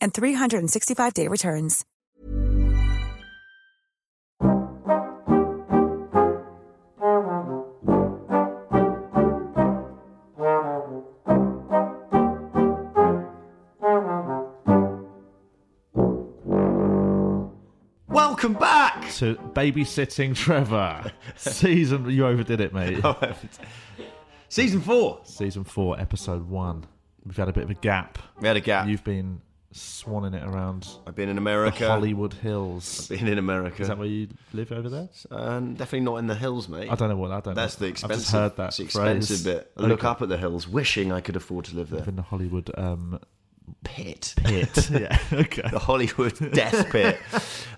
and 365-day returns. Welcome back. to babysitting Trevor season. You overdid it, mate. Oh, season four. Season four, episode one. We've had a bit of a gap. We had a gap. You've been swanning it around I've been in America. Hollywood Hills. I've been in America. Is that where you live over there? Um, definitely not in the hills, mate. I don't know what. I don't. That's know. the expensive. I've just heard that it's the phrase. expensive bit. I Look up at the hills, wishing I could afford to live there. live in the Hollywood um, Pit. pit. yeah. Okay. The Hollywood death pit.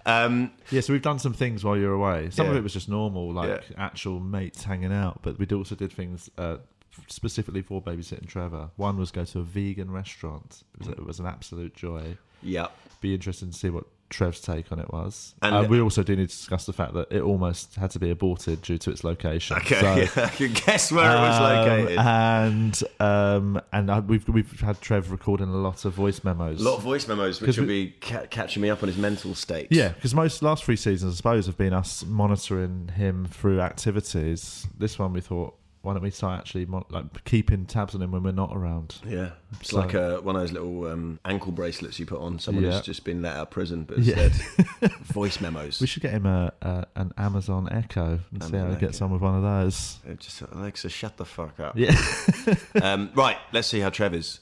Um, Yeah, so we've done some things while you were away. Some of it was just normal, like actual mates hanging out, but we also did things uh, specifically for babysitting Trevor. One was go to a vegan restaurant. It was, it was an absolute joy. yeah. Be interested to see what Trev's take on it was. And- uh, we also do need to discuss the fact that it almost had to be aborted due to its location. Okay. So, I can guess where it was um, located. and um, and I, we've we've had Trev recording a lot of voice memos. a lot of voice memos, which will be ca- catching me up on his mental state. Yeah, because most last three seasons, I suppose, have been us monitoring him through activities. This one, we thought, why don't we start actually like keeping tabs on him when we're not around? Yeah, it's So- like uh one of those little um, ankle bracelets you put on someone Yeah. who's just been let out of prison, but Yeah. instead voice memos. We should get him a, a an Amazon Echo and see how Amazon he gets Echo. on with one of those. It just Alexa, shut the fuck up. Yeah. Um, right, let's see how Trev is.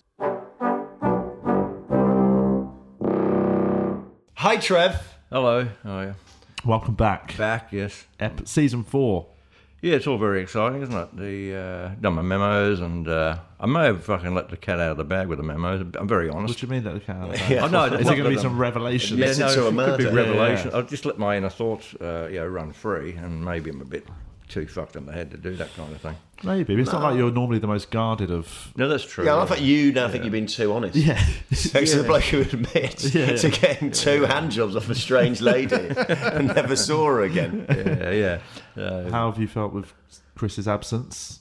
Hi, Trev. Hello, how are you? Welcome back. Back, yes. Ep- season four. Yeah, it's all very exciting, isn't it? The uh, done my memos, and uh, I may have fucking let the cat out of the bag with the memos. I'm very honest. What do you mean that? Okay, Yeah. I know. Is there going to be some revelation? Yeah. Yeah, no, it could murder. be Yeah, revelation. yeah. I'll just let my inner thoughts, uh, you know, run free, and maybe I'm a bit too fucked in the head to do that kind of thing. Maybe. It's not like you're normally the most guarded of. No, that's true. Yeah, I thought you now think you've been too honest. Yeah. Thanks to the bloke who admits Yeah. to getting two hand jobs off a strange lady and never saw her again. Yeah, yeah. Uh, How have you felt with Chris's absence?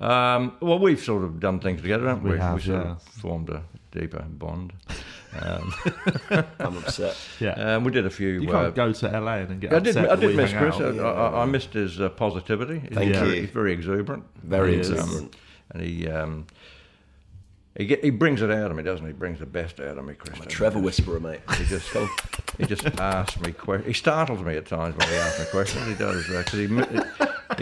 Um, well, we've sort of done things together, haven't we? We have, sort yeah. of formed a deeper bond. Um, I'm upset. Yeah. um, we did a few. you uh, can't go to LA and then get I did. upset I did miss Chris. I, I, I missed his uh, positivity. He's Thank very, you. He's very exuberant. Very He is. exuberant. and he um, he get, he brings it out of me, doesn't he? He brings the best out of me, Chris. doesn't he? Trevor Whisperer, mate. He just he just asks me questions. He startles me at times when he asks me questions. He does because he mo-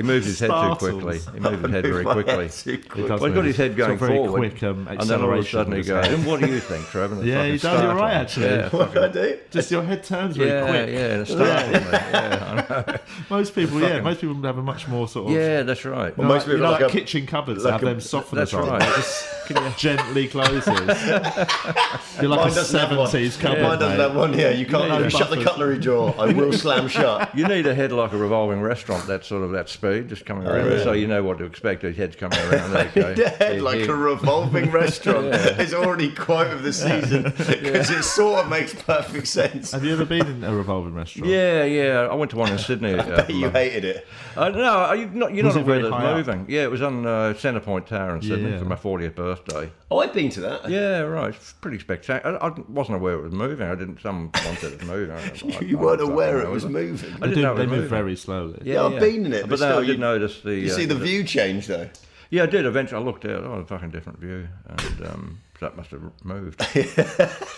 he moves his head too quickly. He moves his head very My quickly. head too He Well, he's got his head going very forward, quick, um, and then all of a acceleration sudden he goes, "And what do you think, Trevor?" And it Yeah, fucking he does. You're right, actually. Yeah, What did I do? Just your head turns very yeah, quick. yeah, and it startles me. Yeah, I. Most people, yeah, most people have a much more sort of. yeah, that's right. You know, most like, people know, like like a- kitchen cupboards like have a- them softeners that's right. Just gently closes. You're like Mine a doesn't have one. seventies cupboard. Mine doesn't mate. have one here. You can't you shut the cutlery drawer. I will slam shut. You need a head like a revolving restaurant, that sort of that speed, just coming around, so you know what to expect. His head's coming around. There you go. The head like here. a revolving restaurant It's already quote of the season because it sort of makes perfect sense. Have you ever been in a revolving restaurant? Yeah, yeah. I went to one in Sydney. I uh, you hated it. Uh, no, are you not, you're Was not it very aware that high up? it's moving. Yeah, it was on uh, Centrepoint Tower in Sydney Yeah. for my 40th birthday. Oh, I've been to that. Yeah, right. It's pretty spectacular. I, I wasn't aware it was moving. I didn't. Someone wanted it moving. I, I, You I weren't fucking aware know, it was moving. I didn't do, know it they was move very slowly. Yeah, I've been in it, But, but then I still, did you- notice the. You uh, see the view change though. Yeah, I did. Eventually, I looked out. Oh, a fucking different view, and um, that must have moved. unless,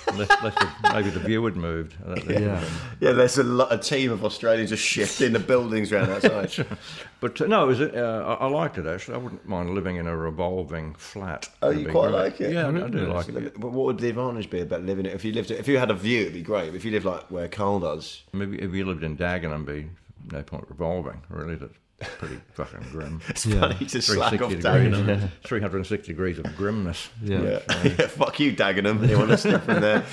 unless the, maybe the view had moved. I. Yeah. Yeah, there's a, lot, a team of Australians just shifting the buildings around outside. But uh, no, it was, uh, I, I liked it actually. I wouldn't mind living in a revolving flat. Oh, you quite great. like it? Yeah, I, I do like it. But what would the advantage be about living it? If you lived, if you had a view, it'd be great. But if you live like where Carl does, Maybe if you lived in Dagenham, be no point revolving. Really, that's pretty fucking grim. it's funny to slag off 360 Dagenham. degrees, 360 degrees of grimness. Yeah. Yeah. yeah, fuck you, Dagenham. You want to step in there?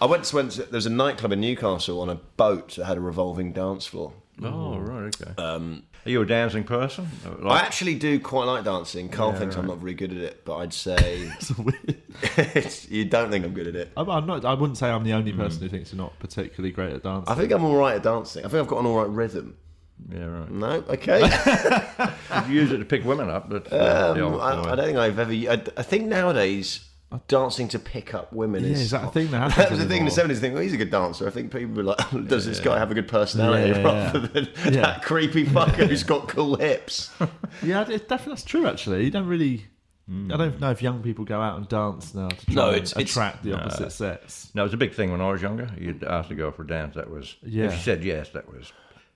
I went to, went to there's a nightclub in Newcastle on a boat that had a revolving dance floor. Oh, right, okay. Um, Are you a dancing person? I actually do quite like dancing. Carl thinks I'm not very good at it, but I'd say it's, you don't think I'm good at it. I'm, I'm not. I wouldn't say I'm the only person who thinks you're not particularly great at dancing. I think I'm all right at dancing. I think I've got an all right rhythm. Yeah, right. No, okay. You use it to pick women up, but uh, Um, I. I don't think I've ever. I, I think nowadays dancing to pick up women Yeah, is. is that a thing that That was the thing in the seventies. Think, well, he's a good dancer. I think people were like, does this guy have a good personality Yeah, yeah, rather than Yeah. that creepy fucker who's got cool hips? Yeah, it, definitely that's true. Actually, you don't really. I don't know if young people go out and dance now to try No, it's- it's- attract the opposite sex. No, it was a big thing when I was younger. You'd ask to go for a dance. That was Yeah. if you said yes, that was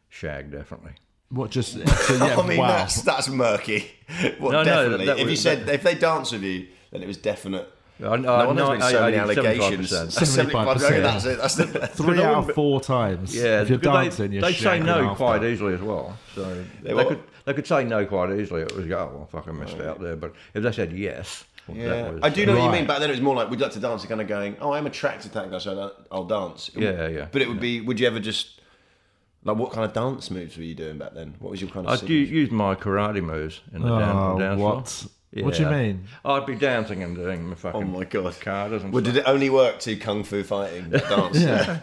shag definitely. What just? So, yeah, I mean, wow. that's that's murky. Well, No, no, definitely. that if you was- said if they dance with you, then it was definite. I, I, No wonder no, there's been so I- many I- allegations. 75%. 75%. Okay, that's it. That's the, Three out of four times. Yeah, if you're dancing, they, you're they say no after. quite easily as well. So they, what? could they could say no quite easily. It was oh well, fuck, I missed out there. But if they said yes, Yeah, was, I do know what you mean. Back then, it was more like we'd like to dance, kind of going, "Oh, I'm attracted to that guy, so I'll- I'll dance." Yeah, yeah, But it would be. Would you ever just like what kind of dance moves were you doing back then? What was your kind of? I'd u- use my karate moves in the Oh, dance, dance floor. what? What do you mean? I'd be dancing and doing my fucking Oh my god! katas and Well, stuff. did it only work to kung fu fighting that dance? Yeah.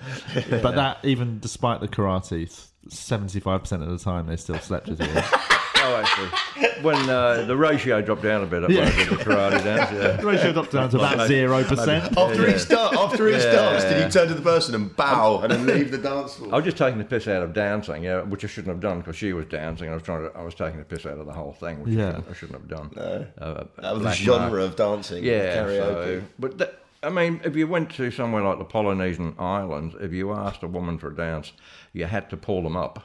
But that, even despite the karate, seventy-five percent of the time they still slept with you. Oh, actually, when uh, the ratio dropped down a bit at Yeah. yeah. the karate dance, yeah. The ratio dropped down to about zero percent. After each dance, after each Yeah. dance, did you turn to the person and bow and then leave the dance floor? I was just taking the piss out of dancing, yeah, which I shouldn't have done because she was dancing. I was trying to, I was taking the piss out of the whole thing, which Yeah. I, shouldn't, I shouldn't have done. Uh, that was the genre mark. of dancing. Yeah, karaoke. so, but that, I mean, if you went to somewhere like the Polynesian islands, if you asked a woman for a dance, you had to pull them up.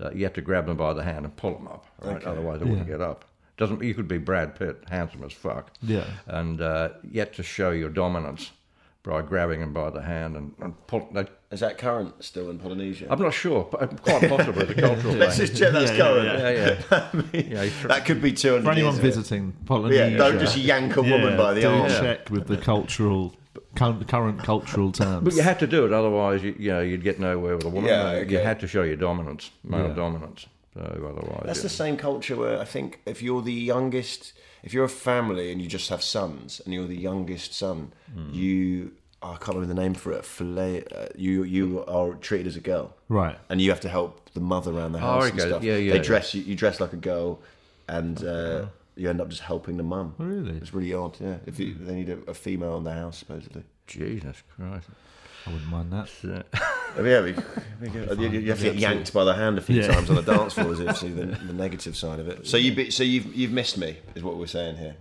Uh, you have to grab them by the hand and pull them up, right? Otherwise, they wouldn't get up. Doesn't you could be Brad Pitt, handsome as fuck, Yeah. and uh, you had to show your dominance by grabbing them by the hand and, and pull. They, Is that current still in Polynesia? I'm not sure, but quite possibly the cultural Let's thing. just check that's Yeah, yeah, current. Yeah, yeah. yeah tr- That could be 200 For anyone years visiting Polynesia, Yeah, don't just yank a woman yeah, by the do arm. check with the cultural, current, current cultural terms. But you had to do it, otherwise, you, you know, you'd get nowhere with a woman. Yeah, You had to show your dominance, male Yeah. dominance. So otherwise, That's yeah. the same culture where I think if you're the youngest, if you're a family and you just have sons and you're the youngest son, Hmm. you I can't remember the name for it. Fillet, uh, you you are treated as a girl, right. and you have to help the mother around the Oh, house and stuff. Yeah, yeah, They yeah. dress you, you dress like a girl, and uh, you end up just helping the mum. Really? It's really odd. Yeah, if you, they need a, a female in the house, supposedly. Jesus Christ. I wouldn't mind that. So- Oh, yeah, we, we get- you, you have to get yanked by the hand a few Yeah. times on the dance floor, is it? obviously the, the negative side of it. So you, be, so you've you've missed me, is what we're saying here.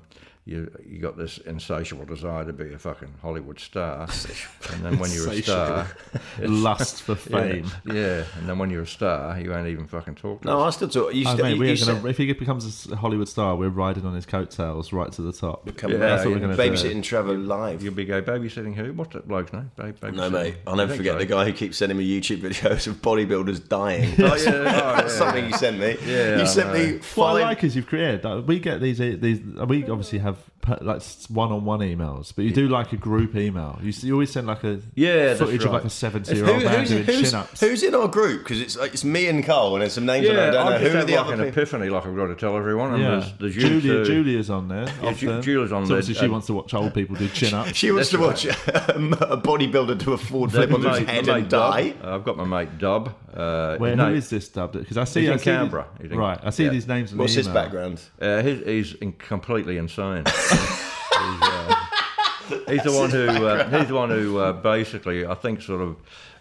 You you got this insatiable desire to be a fucking Hollywood star, and then when you're a star, Lust for fame. yeah, yeah, and then when you're a star, you ain't even fucking talk to No, us. I still talk. You, Oh, st- mate, you, we're you gonna, said- if he becomes a Hollywood star, we're riding on his coattails right to the top. come Yeah, back. that's what we're gonna babysitting do. Trevor live. You'll be go babysitting who? What's that bloke's name? Ba- No, babysitting? mate, I'll I never think forget so. the guy who keeps sending me YouTube videos of bodybuilders dying. Oh, yeah, oh, That's yeah, something you sent me. Yeah, you I sent me What five. I like is you've created. like, We get these. These we obviously have per- like one-on-one emails, but you do like a group email. You, you always send like a Yeah, that's footage of right. like a seventy-year-old man who's, doing who's- chin-ups. who's in our group? Because it's like, it's me and Carl, and there's some names I Yeah, don't know. I Who are had the like other an people? epiphany, like I've got to tell everyone. And yeah, there's, there's you Julia. two. Julia's on there. Yeah, Ju- often. Julia's on So there, Obviously, she and- wants to watch old people do chin-ups. She wants to That's watch a bodybuilder do a forward flip on his head and die. Uh, I've got my mate Dub. Uh, Where, his who name- is this Dub? Because I see, He's I in Canberra, right, I see these names What's his background? Uh, he's, he's completely insane. he's, uh, he's the one who uh, he's the one who uh, basically I think sort of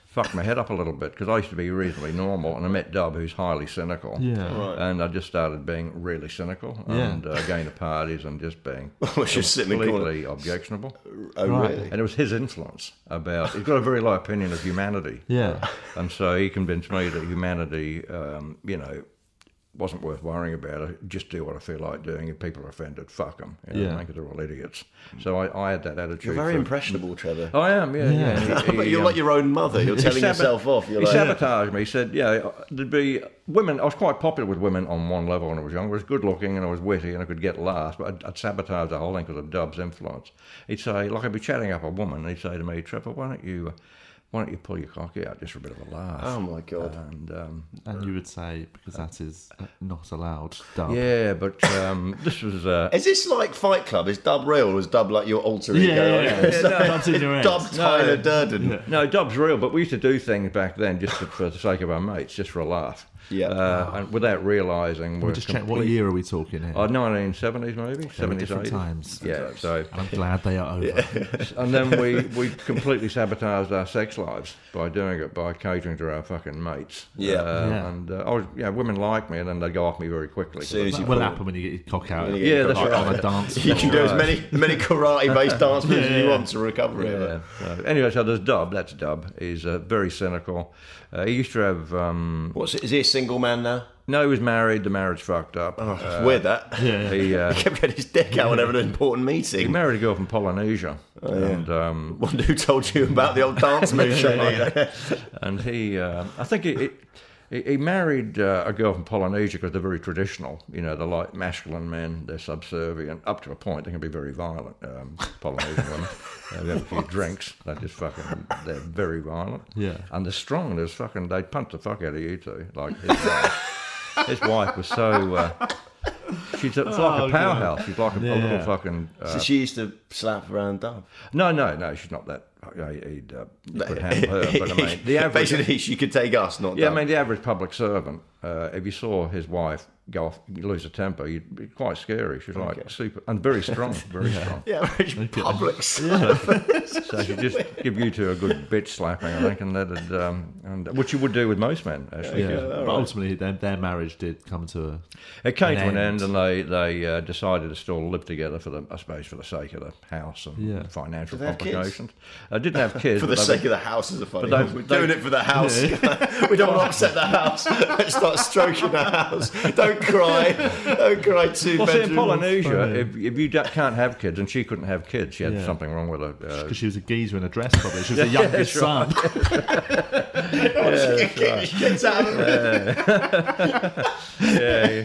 fucked my head up a little bit because I used to be reasonably normal, and I met Dub, who's highly cynical. Yeah. And I just started being really cynical Yeah. and uh, going to parties and just being Was just sitting in the corner. completely objectionable. Oh, Right. really? And it was his influence about. He's got a very low opinion of humanity. Yeah. And so he convinced me that humanity, um, you know, wasn't worth worrying about. I just do what I feel like doing. If people are offended, fuck them. You know, Yeah. make it they're all idiots. So I, I had that attitude. You're very for- impressionable, Trevor. I am, yeah, yeah. And he- But he, you're um, like your own mother. You're telling sabot- yourself off. You're he like, sabotaged me. He said, "Yeah, there'd be women. I was quite popular with women on one level when I was young. I was good looking and I was witty and I could get laughs, but I'd, I'd sabotage the whole thing because of Dub's influence. He'd say, like, I'd be chatting up a woman, and he'd say to me, Trevor, why don't you, uh, why don't you pull your cock out just for a bit of a laugh? oh my god. and um, And you would say because that is not allowed. Dub. yeah, but um, this was. Uh, Is this like Fight Club? Is Dub real or is Dub like your alter ego? Yeah, yeah, Like, yeah. so- Dub's in your head. Dub Tyler Durden. No, Dub's real, but we used to do things back then just for, for the sake of our mates, just for a laugh. Yeah. Uh, and without realising, We we're just check what complete- year are we talking here? Uh, 1970s maybe, They were 70s, different 80s. times. Yeah, so And I'm glad they are over. and then we, we completely sabotaged our sex lives by doing it by catering to our fucking mates. Yeah. Uh, Yeah. and uh, I was yeah, women like me, and then they go off me very quickly. Soon as That you will happen when you get your cock out. When you Yeah, that's cock right. out. On a dance You can do as many many karate-based dance moves as you yeah. want to recover it. Yeah. So anyway, so there's Dub. That's Dub. He's uh, very cynical. Uh, he used to have. Um, What's it? Is he a single man now? no, he was married. The marriage fucked up. Oh, Uh, weird that. Yeah. he, uh, He kept getting his dick out whenever an important meeting. he married a girl from Polynesia, Oh, and um, Wonder who told you about the old dance move, and he, uh, I think he, he, he married uh, a girl from Polynesia because they're very traditional. You know, they're like masculine men. They're subservient up to a point. They can be very violent. Um, Polynesian women. They have a few drinks. They just fucking. They're very violent. Yeah. And they're strong. There's fucking. They punch the fuck out of you too. Like his wife. his wife was so. Uh, she's a, it's like Oh, a powerhouse. She's like a, a little fucking. Uh, So she used to slap around Dub. no, no, no. She's not that. uh, He'd uh, could handle her, but I mean, the average. Basically, she could take us, not Yeah, I mean, the average public servant, uh, if you saw his wife go off, lose her temper, you'd be quite scary. She's like super, and very strong, very strong. yeah, average public. servant. So she'd just give you two a good bitch slapping, I think, and that'd, um, and, which you would do with most men, actually. Yeah, but ultimately, their, their marriage did come to a. It came An to an end. end, and they they uh, decided to still live together for the, I suppose, for the sake of the house and Yeah. financial they complications. I didn't have kids For the but they- sake of the house is a funny they- We're they- doing it for the house. we don't want to upset the house. Let's start stroking the house. Don't cry. Don't cry too Well, see, in. Polynesia, if, if you can't have kids, and she couldn't have kids, she had Yeah. something wrong with her. Uh, Because she was a geezer in a dress, probably. She was the youngest that's right. son. Gets out of it. yeah, you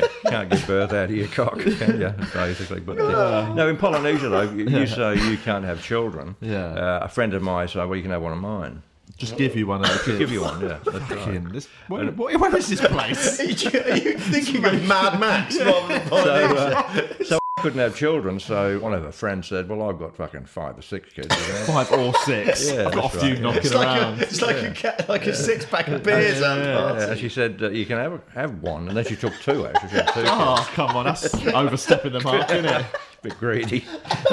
can't, can't give birth out of your cock, can you? Basically, but uh, no. In Polynesia, though, you, you say you can't have children. Yeah. Uh, a friend of mine said, "Well, you can have one of mine." Just give you one of the kids. Give you one, yeah. That's right. Fucking this, where, where, where is this place? Are you, are you thinking of Mad Max rather than So, uh, so I couldn't have children. So one of her friends said, "Well, I've got fucking five or six kids." Five or six. Yeah, I've got a that's few right. knocking It's like, around. a, it's like, a, cat, like a six pack of beers. Yeah, at yeah, party. Yeah, she said uh, you can have have one, and then she took two. Actually, she had two. Oh, come on, that's overstepping the mark, isn't it? Bit greedy.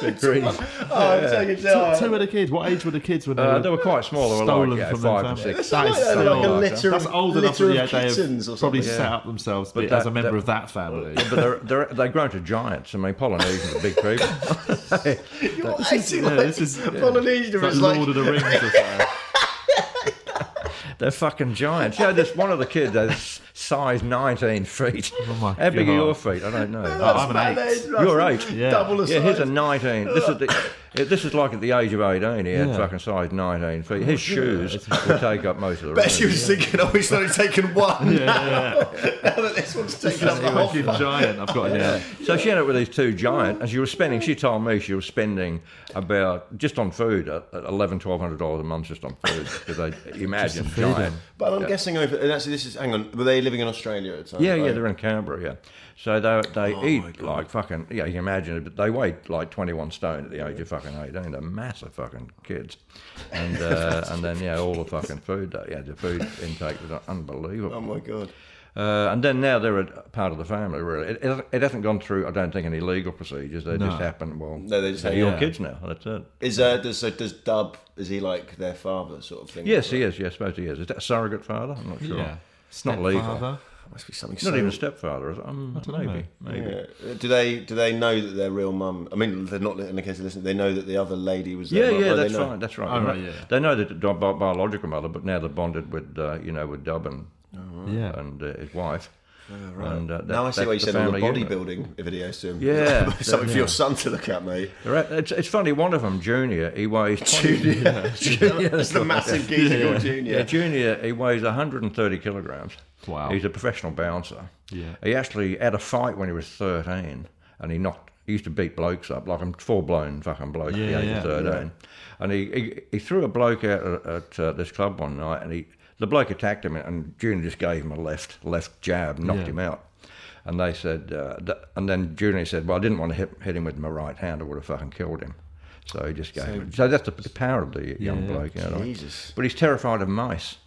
Bit greedy. Oh, I'm taking Two, two of the kids. What age were the kids when they Uh, were they were quite small. They were stolen like yeah, from five their or family? six. That is so like a odd. litter That's of- old enough litter that yeah, they have probably something. set up themselves But as a member that- of that family. but they're, they're, they've grown to giants. I mean, Polynesians are big people. You're acting yeah, like this is- Polynesia It's like like Lord of the Rings or something. They're fucking giants. Yeah, this one of the kids is size 19 feet. Oh my How big are your feet? I don't know. Oh, I'm an eight. You're eight. Yeah. Double the Yeah, here's a 19. This is the, this is like at the age of 18. He had Yeah. Oh, fucking size 19 feet. His shoes would take up most of the Bet she room. was thinking, oh, he's only taken one. Yeah, yeah. now that this one's taken up the whole Fucking giant. I've got yeah. So she ended up with these two giant, and she was spending. She told me she was spending about just on food at at eleven, twelve hundred dollars a month just on food because they imagine giant. But I'm guessing over. And actually, this is. Hang on. Were they living in Australia at the time? Yeah, yeah, they're in Canberra. Yeah, so they they Oh, eat like fucking. Yeah, you can imagine it. But they weigh like twenty one stone at the age of fucking eighteen. They're massive fucking kids, and uh, and then yeah, all the fucking food. They, yeah, the food intake was unbelievable. Oh my god. Uh, and then now they're a part of the family, really. It, it, it hasn't gone through, I don't think, any legal procedures. They just happen, well, No, they just they're say, your yeah. kids now. That's it. Is uh, does so does Dub? Is he like their father, sort of thing? Yes, he is. Yes, I suppose he is. Is that a surrogate father? I'm not sure. Yeah. It's not legal. Stepfather. Must be something. Not so- even a stepfather, is it? Um, don't know. maybe. Maybe. Yeah. Do they do they know that their real mum? I mean, they're not in the case of listening. They know that the other lady was. Yeah, Their mum. yeah, Oh, they that's know. right. That's right. Oh, They right, know- yeah, yeah. They know that the bi- biological mother, but now they're bonded with, uh, you know, with Dub and, Yeah. and uh, his wife. And, uh, that- Now I see that's what you the said on the family unit. bodybuilding videos to him. Yeah. something for your son to look at, mate. It's, it's funny. One of them, Junior, he weighs Junior, Junior, that's the massive geezer Yeah, Junior. Junior, he weighs 130 kilograms. Wow. He's a professional bouncer. Yeah. He actually had a fight when he was 13, and he knocked. He used to beat blokes up like I'm full blown fucking bloke at the age yeah, of 13. And he, he he threw a bloke out at, at uh, this club one night, and he the bloke attacked him, and Junior just gave him a left left jab, knocked Yeah. him out. And they said, uh, th- and then Junior said, "Well, I didn't want to hit, hit him with my right hand; I would have fucking killed him." So he just gave him. So that's the, the power of the young Yeah. bloke, you know. Jesus. But he's terrified of mice.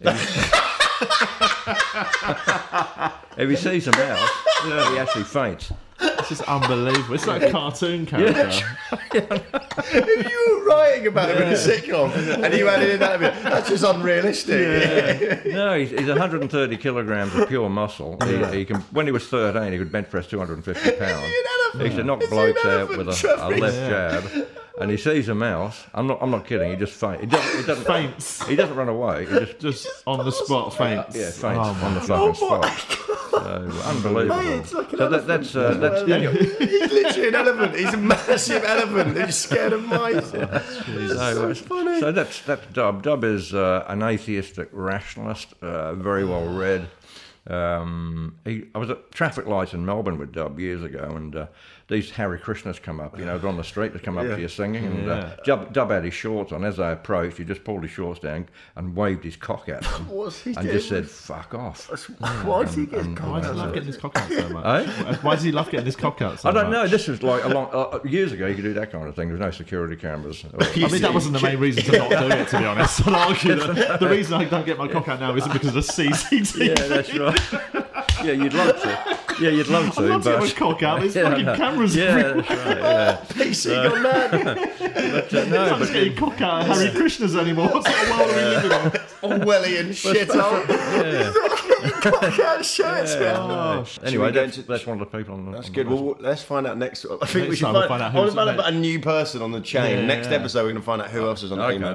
if he sees a mouse, he actually faints. This is unbelievable. It's like a cartoon character. if you were writing about him in a sitcom and you added in that bit, that's just unrealistic. No, he's, he's 130 kilograms of pure muscle. He, he can. When he was 13, he could bench press 250 pounds. He used to knock Is he blokes out with a, a elephant, left jab. And he sees a mouse. I'm not. I'm not kidding. He just faints. He doesn't. He doesn't Faints. He doesn't run away. He just Just on the spot, faints. yeah, faints Oh, on the fucking oh, spot. So, unbelievable. Mate, it's like an so that, that's uh, that's He's literally an elephant. He's a massive elephant. He's scared of mice. So, uh, so that's that's Dub. Dub is uh, an atheistic rationalist, uh, very well read. Um, he, I was at traffic lights in Melbourne with Dub years ago, and uh, these Hare Krishnas come up. You know, they're on the street. They come up to you singing, and uh, Dub, Dub had his shorts on. As they approached, he just pulled his shorts down and waved his cock at them, What's he and doing? just said "fuck off." Why does he get Why does he love getting his cock out so much? Eh? Why does he love getting his cock out so I don't much? know. This was like a long uh, years ago. You could do that kind of thing. There was no security cameras. I mean, that wasn't the main reason to not do it, to be honest. I'd argue that the reason I don't get my cock out now isn't because of the CCTV. yeah, that's right. Yeah, you'd love to. Yeah, you'd love to. I'd love to get but my cock out. There's Yeah, I fucking know. cameras Yeah, everywhere. that's right. Yeah. PC gone mad. But, uh, I'm no, not but getting cock out of Hare Krishnas anymore. What sort of world are we living in? Orwellian shit out. yeah. shirts, man. Anyway, Should we that's, into- that's one of the people on the. That's on good. The Well, let's find out next. I think we should time we'll find, find out I want who's to find out about a new person on the chain. Yeah, next yeah. episode, we're going to find out who else is on the okay, email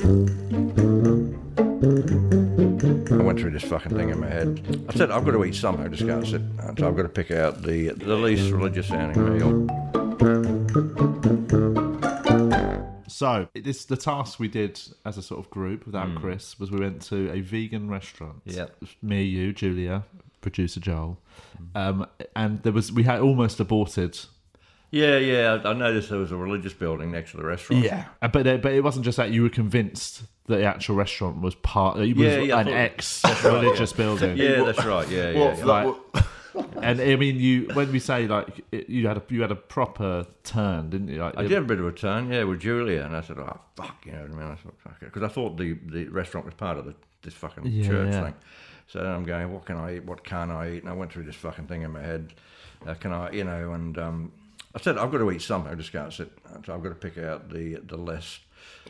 I went through this fucking thing in my head. I said, I've got to eat something. I just can't sit. So I've got to pick out the the least religious sounding meal. So this the task we did as a sort of group without Chris was we went to a vegan restaurant. Yep. Me, you, Julia, producer Joel, um, and there was we had almost aborted. Yeah, yeah. I I noticed there was a religious building next to the restaurant. Yeah, but uh, but it wasn't just that you were convinced that the actual restaurant was part. It was Yeah, yeah, an ex-religious building. Yeah, that's right. Yeah, yeah. Yeah. Like- And I mean, you when we say like it, you had a you had a proper turn, didn't you? Like, I did a bit of a turn, yeah, with Julia, and I said, "Oh fuck," you know what I mean? I thought, "Fuck it," because I thought the, the restaurant was part of the, this fucking Yeah, church yeah. thing. So then I'm going, "What can I eat? What can't I eat?" And I went through this fucking thing in my head. Uh, can I, you know? And um, I said, "I've got to eat something. I just can't sit." So I've got to pick out the the less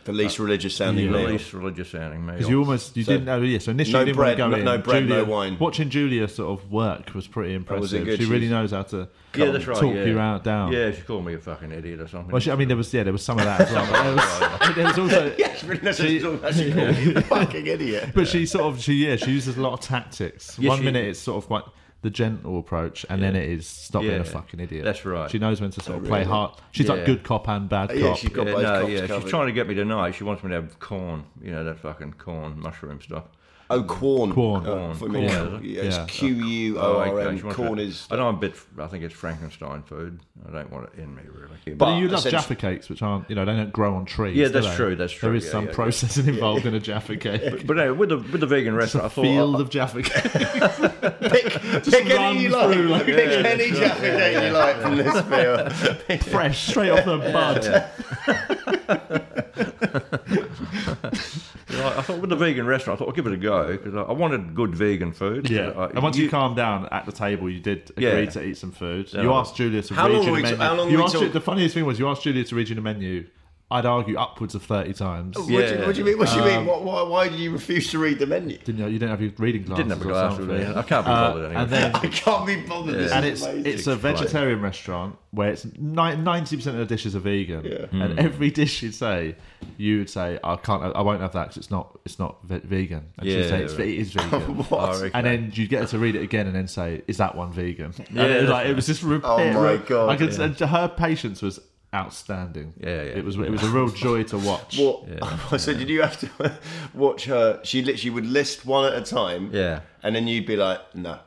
the least uh, religious sounding the meal. least religious sounding meal. Because you almost you So- didn't know. Yeah, so initially No didn't bread, want to go no- in. no bread, no wine. Watching Julia sort of work was pretty impressive. was good? She really She's- knows how to yeah, that's right. talk yeah. you out down. Yeah, she called me a fucking idiot or something. Well, she, I mean, there was yeah, there was some of that as well. But there was, there was also Yes, really, that's She- what she called me. A fucking idiot. But she sort of she yeah she uses a lot of tactics. Yeah, One she- minute it's sort of like the gentle approach, and then it is stop being a fucking idiot. That's right. She knows when to sort of play really? hard. She's like good cop and bad Yeah, cop. she's got yeah, both no, cops yeah, covered. she's trying to get me tonight. She wants me to have Quorn, you know, that fucking Quorn mushroom stuff. Oh, Quorn. Quorn. Uh, for Quorn. me, Quorn. yeah, it's Yeah. Q U O R okay. N. She wants Quorn is. I know I'm a bit. I think it's Frankenstein food. I don't want it in me really. But, But you love Jaffa cakes, which aren't you know they don't grow on trees. Yeah, that's true, that's true, There is yeah, some yeah, yeah. processing involved in a Jaffa cake. But anyway, with the with the vegan It's restaurant, a I thought field I- of Jaffa cake. pick pick any you like. through like- pick any Jaffa cake you like from this field. fresh, straight off the bud. I, I thought with the vegan restaurant, I thought I'll give it a go because I, I wanted good vegan food. Yeah, I- and once you, calmed down at the table, you did agree Yeah. to eat some food. Yeah. You asked Julia to How read long you the we- menu. how long you asked talk- the funniest thing was you asked Julia to read you the menu. I'd argue upwards of thirty times. What, do you, what do you mean? What do you Um, mean? What, why, why did you refuse to read the menu? Didn't you? You didn't have your reading glasses. didn't have a glass with something. me. I can't be Uh, bothered anyway. and then I can't be bothered. This and is it's amazing. it's a vegetarian restaurant where it's ninety percent of the dishes are vegan, Yeah. and every dish you'd say, you would say, "I can't, I won't have that because it's not, it's not vegan." And she'd say, it's, right. "It is vegan." What? Oh. And then you'd get her to read it again and then say, "Is that one vegan?" And Yeah, it was, like, it was just repeat. Oh my God, I could, yeah. her patience was outstanding. Yeah, yeah. It was it was a real joy to watch. What? So did you have to watch her? She literally would list one at a time. Yeah. And then you'd be like, no.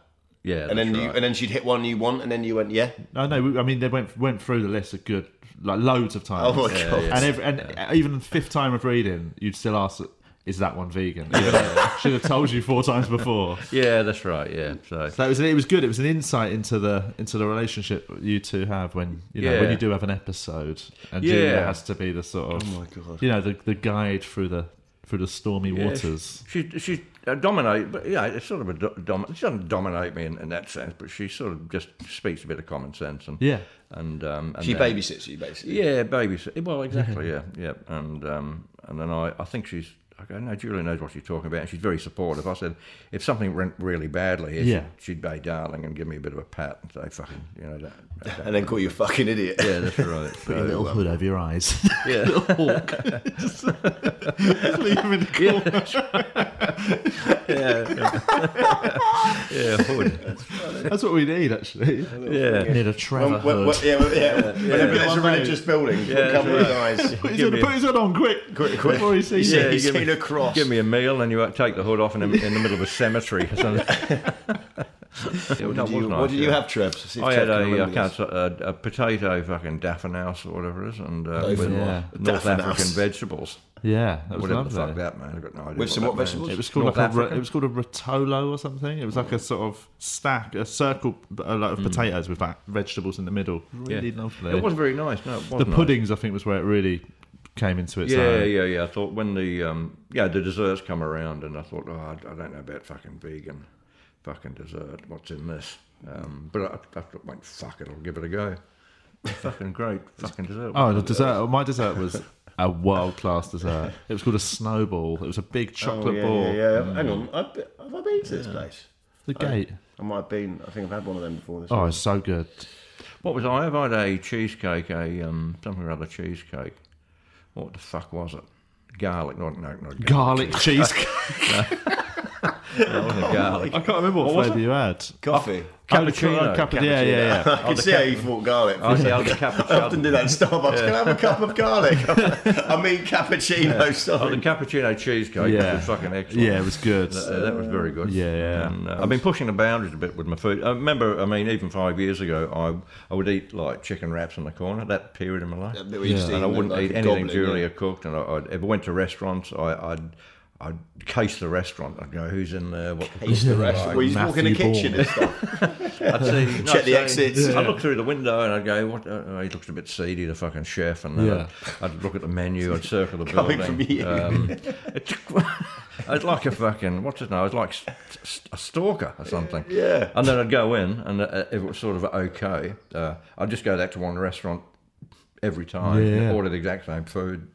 yeah, And then that's you, right. and then she'd hit one you want, and then you went, yeah. No, no. I mean, they went went through the list a good like loads of times. Oh my Yeah, God. yeah. And every, and even fifth time of reading, you'd still ask, "Is that one vegan?" Even though Should have told you four times before. yeah, that's right. Yeah, so So it was it was good. It was an insight into the into the relationship you two have when you know when you do have an episode, and Yeah. Julia has to be the sort of Oh my God. you know the the guide through the through the stormy Yeah, waters. She she, she uh, dominate, but yeah, it's sort of a do, dom, she doesn't dominate me in, in that sense, but she sort of just speaks a bit of common sense and Yeah. and um and She then- babysits you, basically. Yeah, babysit. Well, exactly. yeah, yeah, and um and then I I think she's. I go, no, Julie knows what she's talking about, and she's very supportive. I said, if something went really badly, here, Yeah. she'd, she'd be darling and give me a bit of a pat and say, "Fucking," you know. That, that- And then call you a fucking idiot. yeah, that's right. Put your little um, hood over your eyes. yeah. little hawk. Just leave him in the corner. yeah, yeah, hood. That's what we need, actually. Yeah. We need a Trevor When- when- hood. when- yeah, well, yeah. Whenever there's a religious building, Yeah, cover his eyes. Put his, hood, put his hood on quick, Quick, quick. before he sees Yeah, it. He's give me- a cross. Give me a meal, and you take the hood off in, the- in the middle of a cemetery or something. Yeah, What did you, nice, what did you have, Trev? I had can a, I can't, a, a potato fucking daffinouse or whatever it is, and uh, Dauphinoise. with Yeah. North Daffinouse. African vegetables. Yeah, that was Whatever lovely. the fuck that man. I've got no idea. With some that what means. vegetables? It was called North like a, it was called a rotolo or something. It was like a sort of stack, a circle, a lot of potatoes with like vegetables in the middle. Really Yeah. lovely. It wasn't very nice. No, it the wasn't nice. puddings, I think, was where it really came into its Yeah, own. yeah, yeah. I thought when the um, yeah the desserts come around, and I thought, oh, I, I don't know about fucking vegan, fucking dessert. What's in this? Um, but I, I thought, went fuck it, I'll give it a go. fucking great, fucking dessert. Oh, the dessert. My dessert was a world class dessert. It was called a snowball. It was a big Oh, chocolate yeah, ball. yeah, yeah. Hang on. I've have I been to this place? The gate. I might have been. I think I've had one of them before. This Oh, it's so good. What was I? I've had a cheesecake, a um, something or other cheesecake. What the fuck was it? Garlic, not no, not garlic. Garlic cheesecake. That wasn't garlic. I can't remember what, was flavour you had. Coffee. Cappuccino. Oh, cap- yeah, yeah, yeah. I can see how you thought garlic. I see, I'll get I often cappuccino. do that in Starbucks. Can I have a cup of garlic? I mean cappuccino, Oh, the cappuccino cheesecake Yeah. was fucking excellent. Yeah, it was good. Uh, that was very good. Yeah, yeah. And, uh, I've been pushing the boundaries a bit with my food. I remember, I mean, even five years ago, I I would eat like chicken wraps in the corner. That period in my life, bit where you just and eat I them wouldn't like eat a anything goblin, Julia yeah. cooked. And I, I'd, if I went to restaurants, I, I'd I'd case the restaurant. I'd go, who's in there? What Taste the rest. Well, you just walk in the kitchen and stuff. I'd see, Check the I'd say- exits. I'd look through the window and I'd go, "What? Uh, oh, he looks a bit seedy, the fucking chef." And then Yeah. I'd, I'd look at the menu. I'd circle the Coming building. from you. Um, I was like a fucking what's it now? I was like st- st- a stalker or something. Yeah. And then I'd go in, and uh, if it was sort of okay, uh, I'd just go back to one restaurant every time, Yeah. and order the exact same food.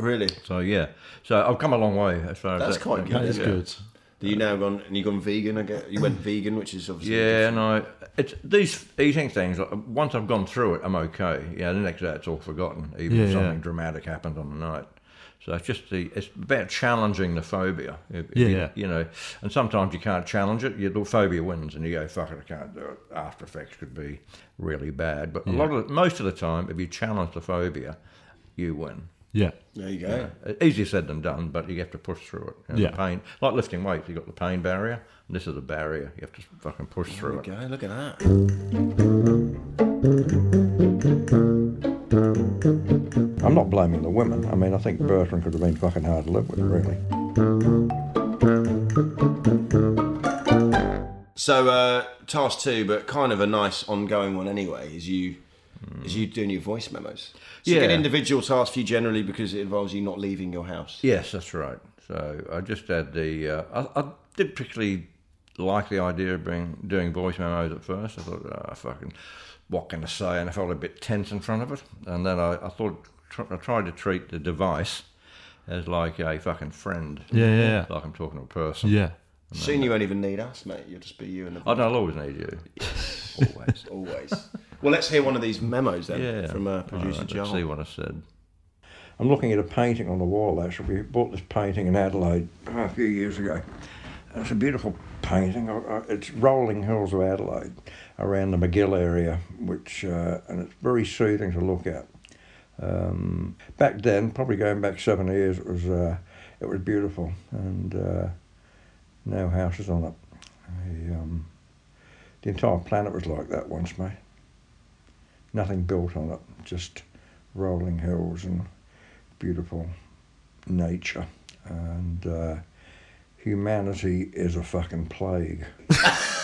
Really? So yeah, so I've come a long way as far as That's that- quite good, That is Yeah. good. Do you now gone and you gone vegan? I get you went vegan, which is obviously Yeah, no, it's these eating things. like, Once I've gone through it, I'm okay. Yeah, the next day it's all forgotten, even if something yeah. dramatic happened on the night. So it's just the it's about challenging the phobia. If- if Yeah, you. You know, and sometimes you can't challenge it. Your phobia wins, and you go, "Fuck it, I can't do it." After effects could be really bad, but a lot of the, most of the time, if you challenge the phobia, you win. Yeah. There you go. Easier said than done, but you have to push through it. You know, Yeah. The pain, like lifting weights, you've got the pain barrier, and this is a barrier. You have to fucking push There through you it. go. Look at that. I'm not blaming the women. I mean, I think Bertrand could have been fucking hard to live with, really. So uh, task two, but kind of a nice ongoing one anyway, is you is you doing your voice memos. So you get individual tasks for you generally because it involves you not leaving your house. Yes, that's right. So I just had the. Uh, I, I did particularly like the idea of being doing voice memos at first. I thought, oh, fucking, what can I say? And I felt a bit tense in front of it. And then I, I thought, tr- I tried to treat the device as like a fucking friend. Yeah, yeah, yeah. Like I'm talking to a person. Yeah. Soon you won't even need us, mate. You'll just be you and the I don't always need you. always, always. Well, let's hear one of these memos then Yeah. from uh, producer right, Joel. Let's see what I said. I'm looking at a painting on the wall actually. We bought this painting in Adelaide oh, a few years ago. It's a beautiful painting. Uh, uh, It's rolling hills of Adelaide around the Magill area, which uh, and it's very soothing to look at. Um, back then, probably going back seven years, it was uh, it was beautiful, and uh, no houses on it. I, um, the entire planet was like that once, mate. Nothing built on it, just rolling hills and beautiful nature. And uh, humanity is a fucking plague.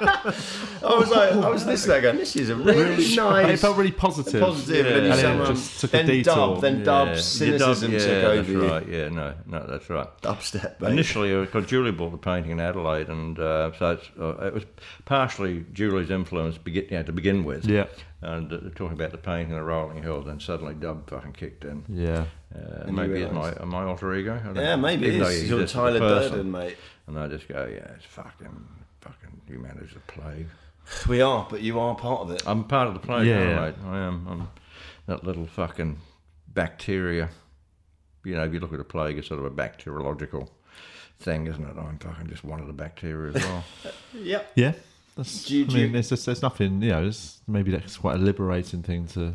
I was like, I was listening going, this is a really nice. It felt really positive. Positive, and then, And then someone- just took a then detour. dub, then dub, Yeah. cynicism dub- took yeah, over that's you. right. Yeah, no, no, that's right. Dubstep, mate. Initially, because Julie bought the painting in Adelaide, and uh, so it's, uh, it was partially Julie's influence begin, you know, to begin with. Yeah. And uh, talking about the painting the Rolling Hills, then suddenly Dub fucking kicked in. Yeah. Uh, maybe it's my my alter ego. Yeah, maybe it's Even though is. You're exists as a Tyler. Durden, mate. And I just go, yeah, it's fucking, fucking manage a plague. We are, but you are part of it. I'm part of the plague, Yeah, yeah, yeah. mate. I am. I'm that little fucking bacteria. You know, if you look at a plague, it's sort of a bacteriological thing, isn't it? I'm fucking just one of the bacteria as well. Yep. Yeah. That's, Do you- I mean, there's, just, there's nothing, you know, it's, maybe that's quite a liberating thing to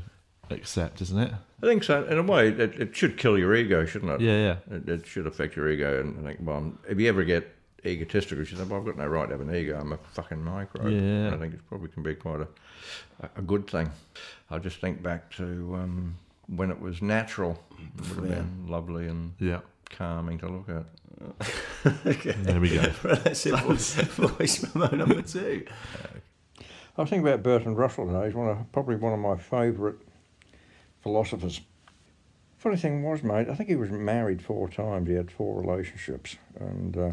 accept, isn't it? I think so. In a way, it, it should kill your ego, shouldn't it? Yeah, yeah. It, it should affect your ego. And I think, well, if you ever get egotistical, you say, well, I've got no right to have an ego. I'm a fucking microbe. Yeah. And I think it probably can be quite a, a good thing. I just think back to um, when it was natural. It would have been lovely and Yeah. calming to look at. okay. There we go. That's it. Voice, voice memo number two. I was thinking about Bertrand Russell today. He's one of, probably one of my favourite philosophers. Funny thing was, mate, I think he was married four times. He had four relationships, and uh,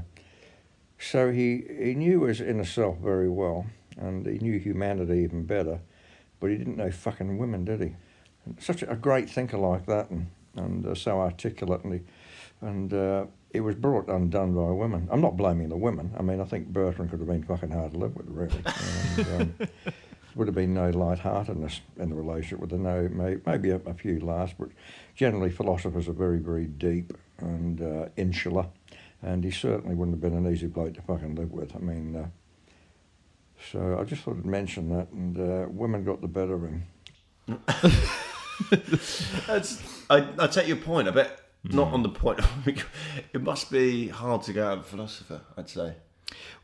so he he knew his inner self very well, and he knew humanity even better, but he didn't know fucking women, did he? And such a great thinker like that, and and uh, so articulate, and he and uh, he was brought undone by women. I'm not blaming the women. I mean, I think Bertrand could have been fucking hard to live with, really. And, um, would have been no lightheartedness in the relationship with the no, may, maybe a, a few laughs, but generally philosophers are very, very deep and uh, insular and he certainly wouldn't have been an easy bloke to fucking live with. I mean, uh, so I just thought I'd mention that, and uh, women got the better of him. That's, I, I take your point. I bet not on the point. it must be hard to go out a philosopher. I'd say.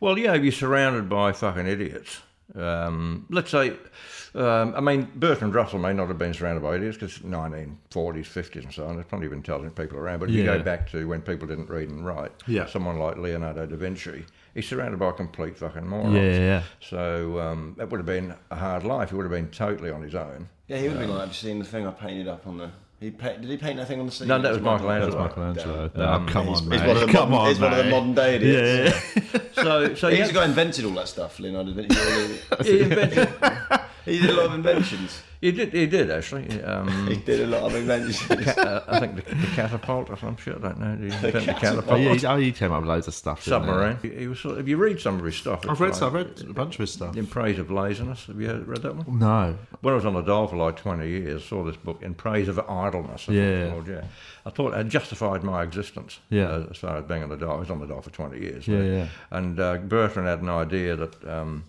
Well, yeah, you're surrounded by fucking idiots. Um, let's say, um, I mean, Bertrand Russell may not have been surrounded by idiots because 1940s, 50s, and so on. There's plenty of intelligent people around. But if you go back to when people didn't read and write, Yeah. someone like Leonardo da Vinci, he's surrounded by complete fucking morons. Yeah, yeah, yeah. So um, that would have been a hard life. He would have been totally on his own. Yeah, he would have been like. Have you seen the thing I painted up on the? He pa- did he paint that thing on the ceiling? No, that was Michelangelo. Michelangelo. Damn. No, come He's- on, he's mate. one of the come modern- on, he's one of the modern day idiots. Yeah, yeah. So, so He's yeah, the guy who invented all that stuff, Leonardo da Vinci. he invented. He did a lot of inventions. He did. He did actually. Um, He did a lot of inventions. ca- uh, I think the, the catapult or some shit. I don't know. Did he invent the Oh, catapult? yeah, he, oh, he came up with loads of stuff. Submarine. He, he was. Sort of, if you read some of his stuff, I've read, like some, I've read a bunch of his stuff. In Praise of Laziness. Have you read that one? No. When I was on the dole for like 20 years, saw this book, In Praise of Idleness. I Yeah. thought, oh, yeah. I thought it justified my existence Yeah. uh, as far as being on the dole. I was on the dole for 20 years. Yeah, so- yeah. And uh, Bertrand had an idea that um,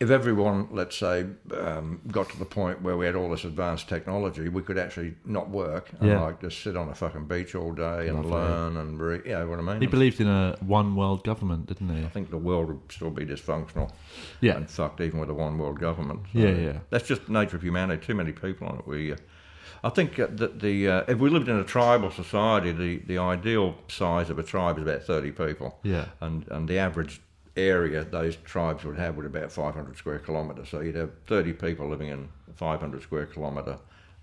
if everyone, let's say, um, got to the point where we had all this advanced technology, we could actually not work and Yeah. like just sit on a fucking beach all day and Lovely. learn and read. You know what I mean? He believed in a one world government, didn't he? I think the world would still be dysfunctional Yeah. and fucked, even with a one world government. Yeah, yeah. That's just the nature of humanity. Too many people on it. We, uh, I think uh, that the uh, if we lived in a tribal society, the, the ideal size of a tribe is about thirty people. Yeah. and and the average area those tribes would have would about 500 square kilometres. So you'd have 30 people living in 500 square kilometre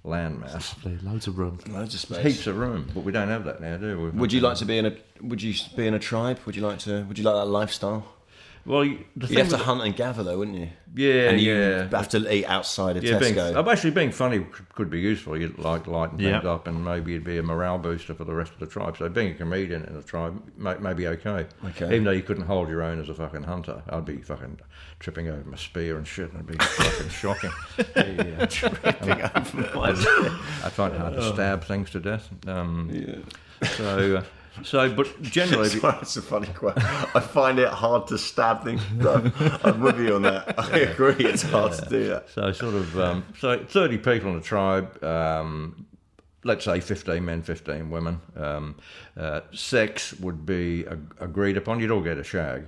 landmass. Loads of room. Loads of space. Heaps of room, but we don't have that now, do we? Would you like to be in a? Would you be in a tribe? Would you like to? Would you like that lifestyle? Well, you- the You'd have to hunt and gather, though, wouldn't you? Yeah, and you yeah. have to eat outside of Yeah, being, Tesco. uh, actually being funny could- could be useful. You'd like lighten things Yeah. up, and maybe it'd be a morale booster for the rest of the tribe. So being a comedian in a tribe may, may be okay. Okay. Even though you couldn't hold your own as a fucking hunter, I'd be fucking tripping over my spear and shit, and it'd be fucking shocking. Yeah. I find it hard to stab things to death. Um, So, uh, so, but generally, Sorry, it's a funny quote. I find it hard to stab things. I'm, I'm with you on that. I agree. It's hard to do that. So sort of um, so thirty people in a tribe. Um, let's say fifteen men, fifteen women. Um, uh, sex would be ag- agreed upon. You'd all get a shag.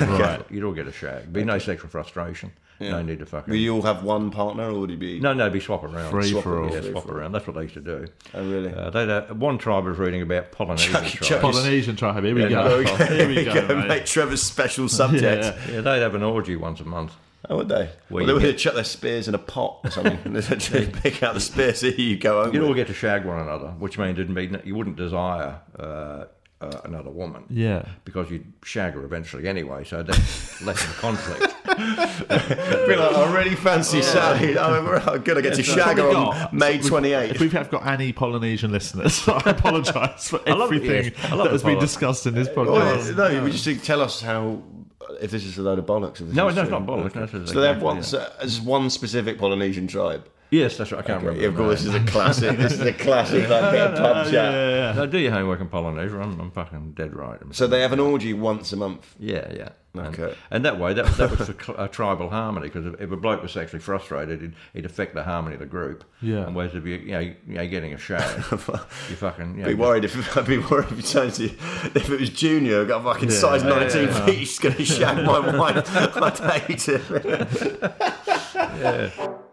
Right. You'd all get a shag. Be no sexual frustration. No need to fucking. Will you all have one partner, or would you be? no, no, be swapping around. Free swap, for all. Yeah, Free swap around. That's what they used to do. Oh, really? Uh, they'd, uh, one tribe was reading about Polynesian Chuck- tribes. Polynesian tribe. Here we Yeah, go. no, Here we go, mate. Make Trevor's special subject. Yeah. Yeah, they'd have an orgy once a month. Oh, would they? Well, Well, they would get- chuck their spears in a pot or something. and they pick out the spears. So you go home. You'd with. all get to shag one another, which means it'd mean you wouldn't desire uh, uh, another woman. Yeah. because you'd shag her eventually anyway, so that's less of a conflict. Be like, I really fancy Sally. I'm going to get to shag her on May 28th. If we have got any Polynesian listeners, I apologise for love it, everything yes. I love that has the been Poly- discussed in this Well, podcast. no, we just think- tell us how if this is a load of bollocks. if this No, is no, it's true. not bollocks, no, it's so they have one. that. So it's one specific Polynesian tribe. Yes, that's right. I can't remember. Yeah, of course, this is a classic. this is a classic like bit of pub chat. No, do your homework in Polynesia. I'm, I'm fucking dead right. So they have an orgy once a month. yeah, yeah. And, Okay. and that way, that, that was for cl- uh, tribal harmony because if, if a bloke was sexually frustrated, it'd, it'd affect the harmony of the group. Yeah. And whereas if you, you know, you know, getting a shag, you fucking, you know, Be worried if I'd be worried if you turned to if it was Junior, got fucking size Yeah, nineteen yeah. feet, he's going to shag my wife. I'd hate it.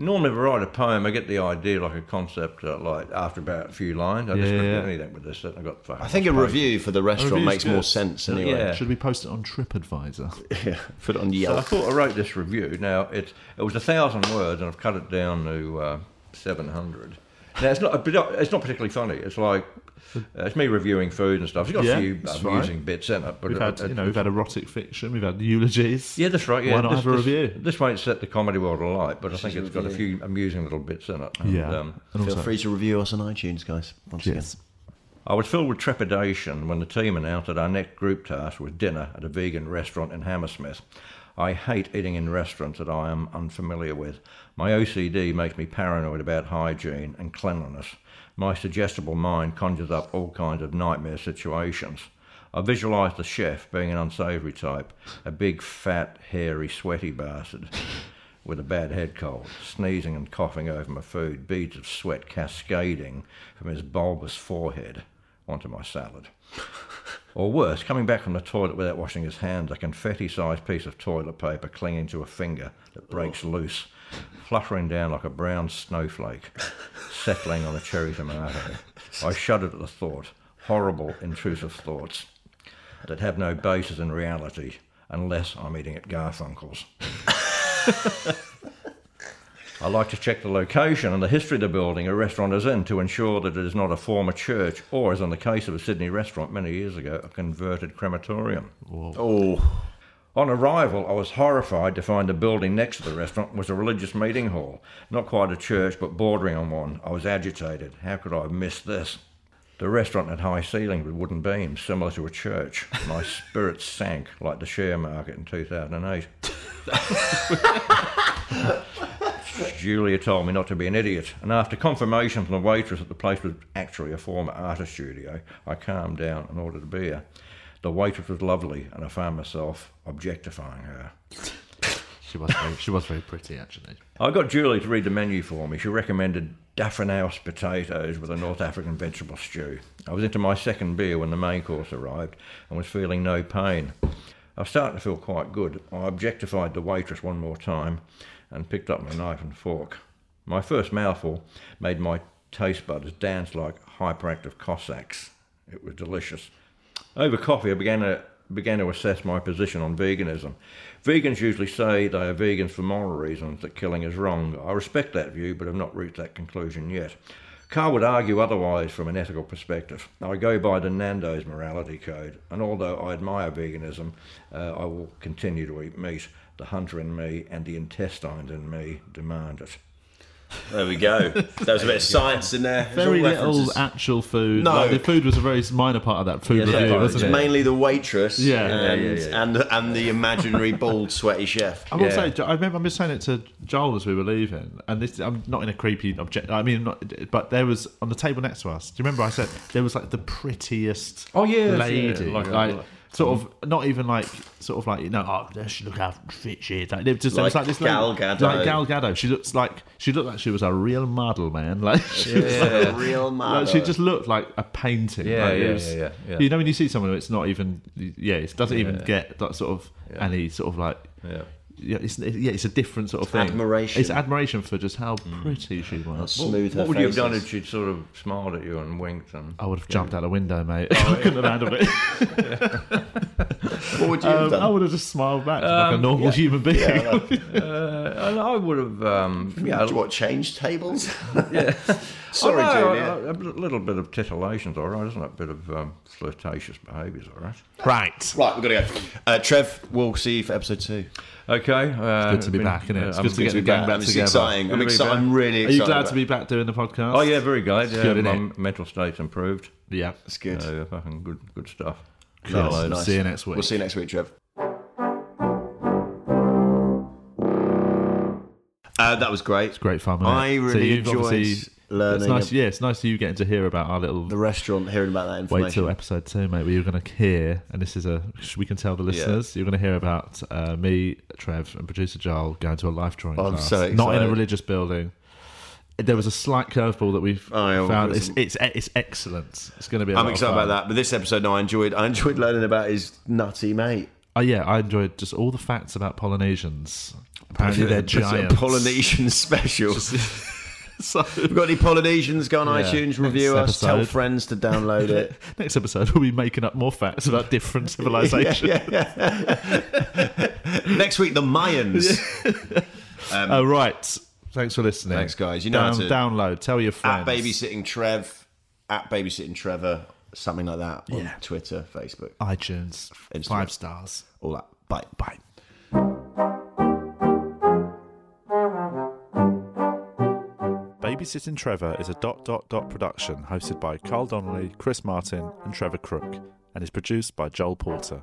Normally, if I write a poem, I get the idea, like a concept, uh, like after about a few lines. I just Yeah, couldn't yeah. do anything with this. I got. I think a review for the restaurant review's makes more sense anyway. Yeah. Should we post it on TripAdvisor? Yeah, put it on So I thought I wrote this review. Now it it was a thousand words, and I've cut it down to uh, seven hundred. Now it's not a it's not particularly funny. It's like uh, it's me reviewing food and stuff. It's got Yeah, a few amusing right. bits in it, but We've it- had, it- you know, we've had erotic fiction, we've had eulogies. yeah, that's right. Yeah, Why not this, have a this- review? This won't set the comedy world alight, but I think it's got a few amusing little bits in it. And, Yeah. um, and Feel also, free to review us on iTunes, guys. Once yes. I was filled with trepidation when the team announced that our next group task was dinner at a vegan restaurant in Hammersmith. I hate eating in restaurants that I am unfamiliar with. My OCD makes me paranoid about hygiene and cleanliness. My suggestible mind conjures up all kinds of nightmare situations. I visualise the chef being an unsavoury type, a big, fat, hairy, sweaty bastard with a bad head cold, sneezing and coughing over my food, beads of sweat cascading from his bulbous forehead onto my salad. Or worse, coming back from the toilet without washing his hands, a confetti sized piece of toilet paper clinging to a finger that breaks oh. loose, fluttering down like a brown snowflake, settling on a cherry tomato. I shuddered at the thought, horrible, intrusive thoughts that have no basis in reality unless I'm eating at Garfunkel's. I like to check the location and the history of the building a restaurant is in to ensure that it is not a former church or, as in the case of a Sydney restaurant many years ago, a converted crematorium. Oh, On arrival, I was horrified to find the building next to the restaurant was a religious meeting hall. Not quite a church, but bordering on one. I was agitated. How could I have missed this? The restaurant had high ceilings with wooden beams, similar to a church. My spirits sank like the share market in 2008. Julia told me not to be an idiot, and after confirmation from the waitress that the place was actually a former artist studio, I calmed down and ordered a beer. The waitress was lovely, and I found myself objectifying her. She was very, she was very pretty, actually. I got Julie to read the menu for me. She recommended Dauphinoise potatoes with a North African vegetable stew. I was into my second beer when the main course arrived and was feeling no pain. I was starting to feel quite good. I objectified the waitress one more time and picked up my knife and fork. My first mouthful made my taste buds dance like hyperactive Cossacks. It was delicious. Over coffee, I began to began to assess my position on veganism. Vegans usually say they are vegans for moral reasons, that killing is wrong. I respect that view, but have not reached that conclusion yet. Carl would argue otherwise from an ethical perspective. I go by the Nando's morality code, and although I admire veganism, uh, I will continue to eat meat. The hunter in me and the intestines in me demand it. there we go. There was a bit of science in there. Very all little actual food. No. Like, the food was a very minor part of that food Yeah, review, yeah, wasn't It's it? mainly the waitress Yeah. and, Yeah, yeah, yeah. and and the imaginary bald sweaty chef. I will Yeah. say, I remember I was saying it to Joel as we were leaving, and this I'm not in a creepy object. I mean, not, but there was on the table next to us. Do you remember I said there was like the prettiest Oh, yes, lady, yeah, like, like sort of not even like sort of like you know, oh, she look how fit she is. Like, just, Like like this Gal lady, Gadot. like Gal Gadot. She looks like she looked like she was a real model, man. Like she, was Like a real man. like, she just looked like a painting. Yeah, Like, yeah, was- yeah, yeah, yeah. You know when you see someone, it's not even. Yeah, it doesn't even Yeah. get that sort of any sort of like Yeah. yeah, it's yeah, it's a different sort of thing. Admiration. It's admiration for just how pretty she was. smooth. What her would you have done is. if she'd sort of smiled at you and winked? And I would have jumped out the window, mate. I couldn't have handled it. What would you have Um, done? I would have just smiled back like a normal human being. uh, and I would have, um, yeah, Do you want change tables? yeah. Sorry, Oh, no, Julia. A, a little bit of titillation's all right, isn't it? A bit of um, flirtatious behaviour's all right. right. Right, we've got to go. Uh, Trev, we'll see you for episode two. Okay. Uh, good to be been- back, innit? It's I'm good to get the be gang back. back It's together. exciting. I'm Good to be excited. back. I'm really Are you glad to be back doing the podcast? Oh yeah, very glad. Yeah, good, my innit? mental state's improved. Yeah. It's good. Uh, fucking good, good stuff. Cool. Nice, nice. See you next week. We'll see you next week, Trev. Uh, that was great. It's Great fun. wasn't it? I So really you've enjoyed learning It's nice. Yeah, it's nice to you getting to hear about our little. the restaurant, hearing about that Wait information. till episode two, mate. Where you're going to hear, and this is a we can tell the listeners. You're going to hear about uh, me, Trev, and producer Joel going to a life drawing I'm class, so not in a religious building. There was a slight curveball that we've Oh, found. It's, it's it's excellent. It's going to be. A I'm excited about that. But this episode, no, I enjoyed. I enjoyed learning about his nutty mate. Oh yeah, I enjoyed just all the facts about Polynesians. Apparently they're giants. Polynesian special. so, We've got any Polynesians? Go on Yeah. iTunes, review Next us, tell friends to download it. next episode we'll be making up more facts about different civilizations. Next week, the Mayans. Um, oh right. Thanks for listening. Thanks, guys. You know how Down, to- download. Tell your friends. at babysitting Trev, at babysitting Trevor, something like that on Yeah. Twitter, Facebook, iTunes. Instagram. Five stars. all that. Bye. Bye. Babysitting Trevor is a dot dot dot production hosted by Carl Donnelly, Chris Martin, and Trevor Crook, and is produced by Joel Porter.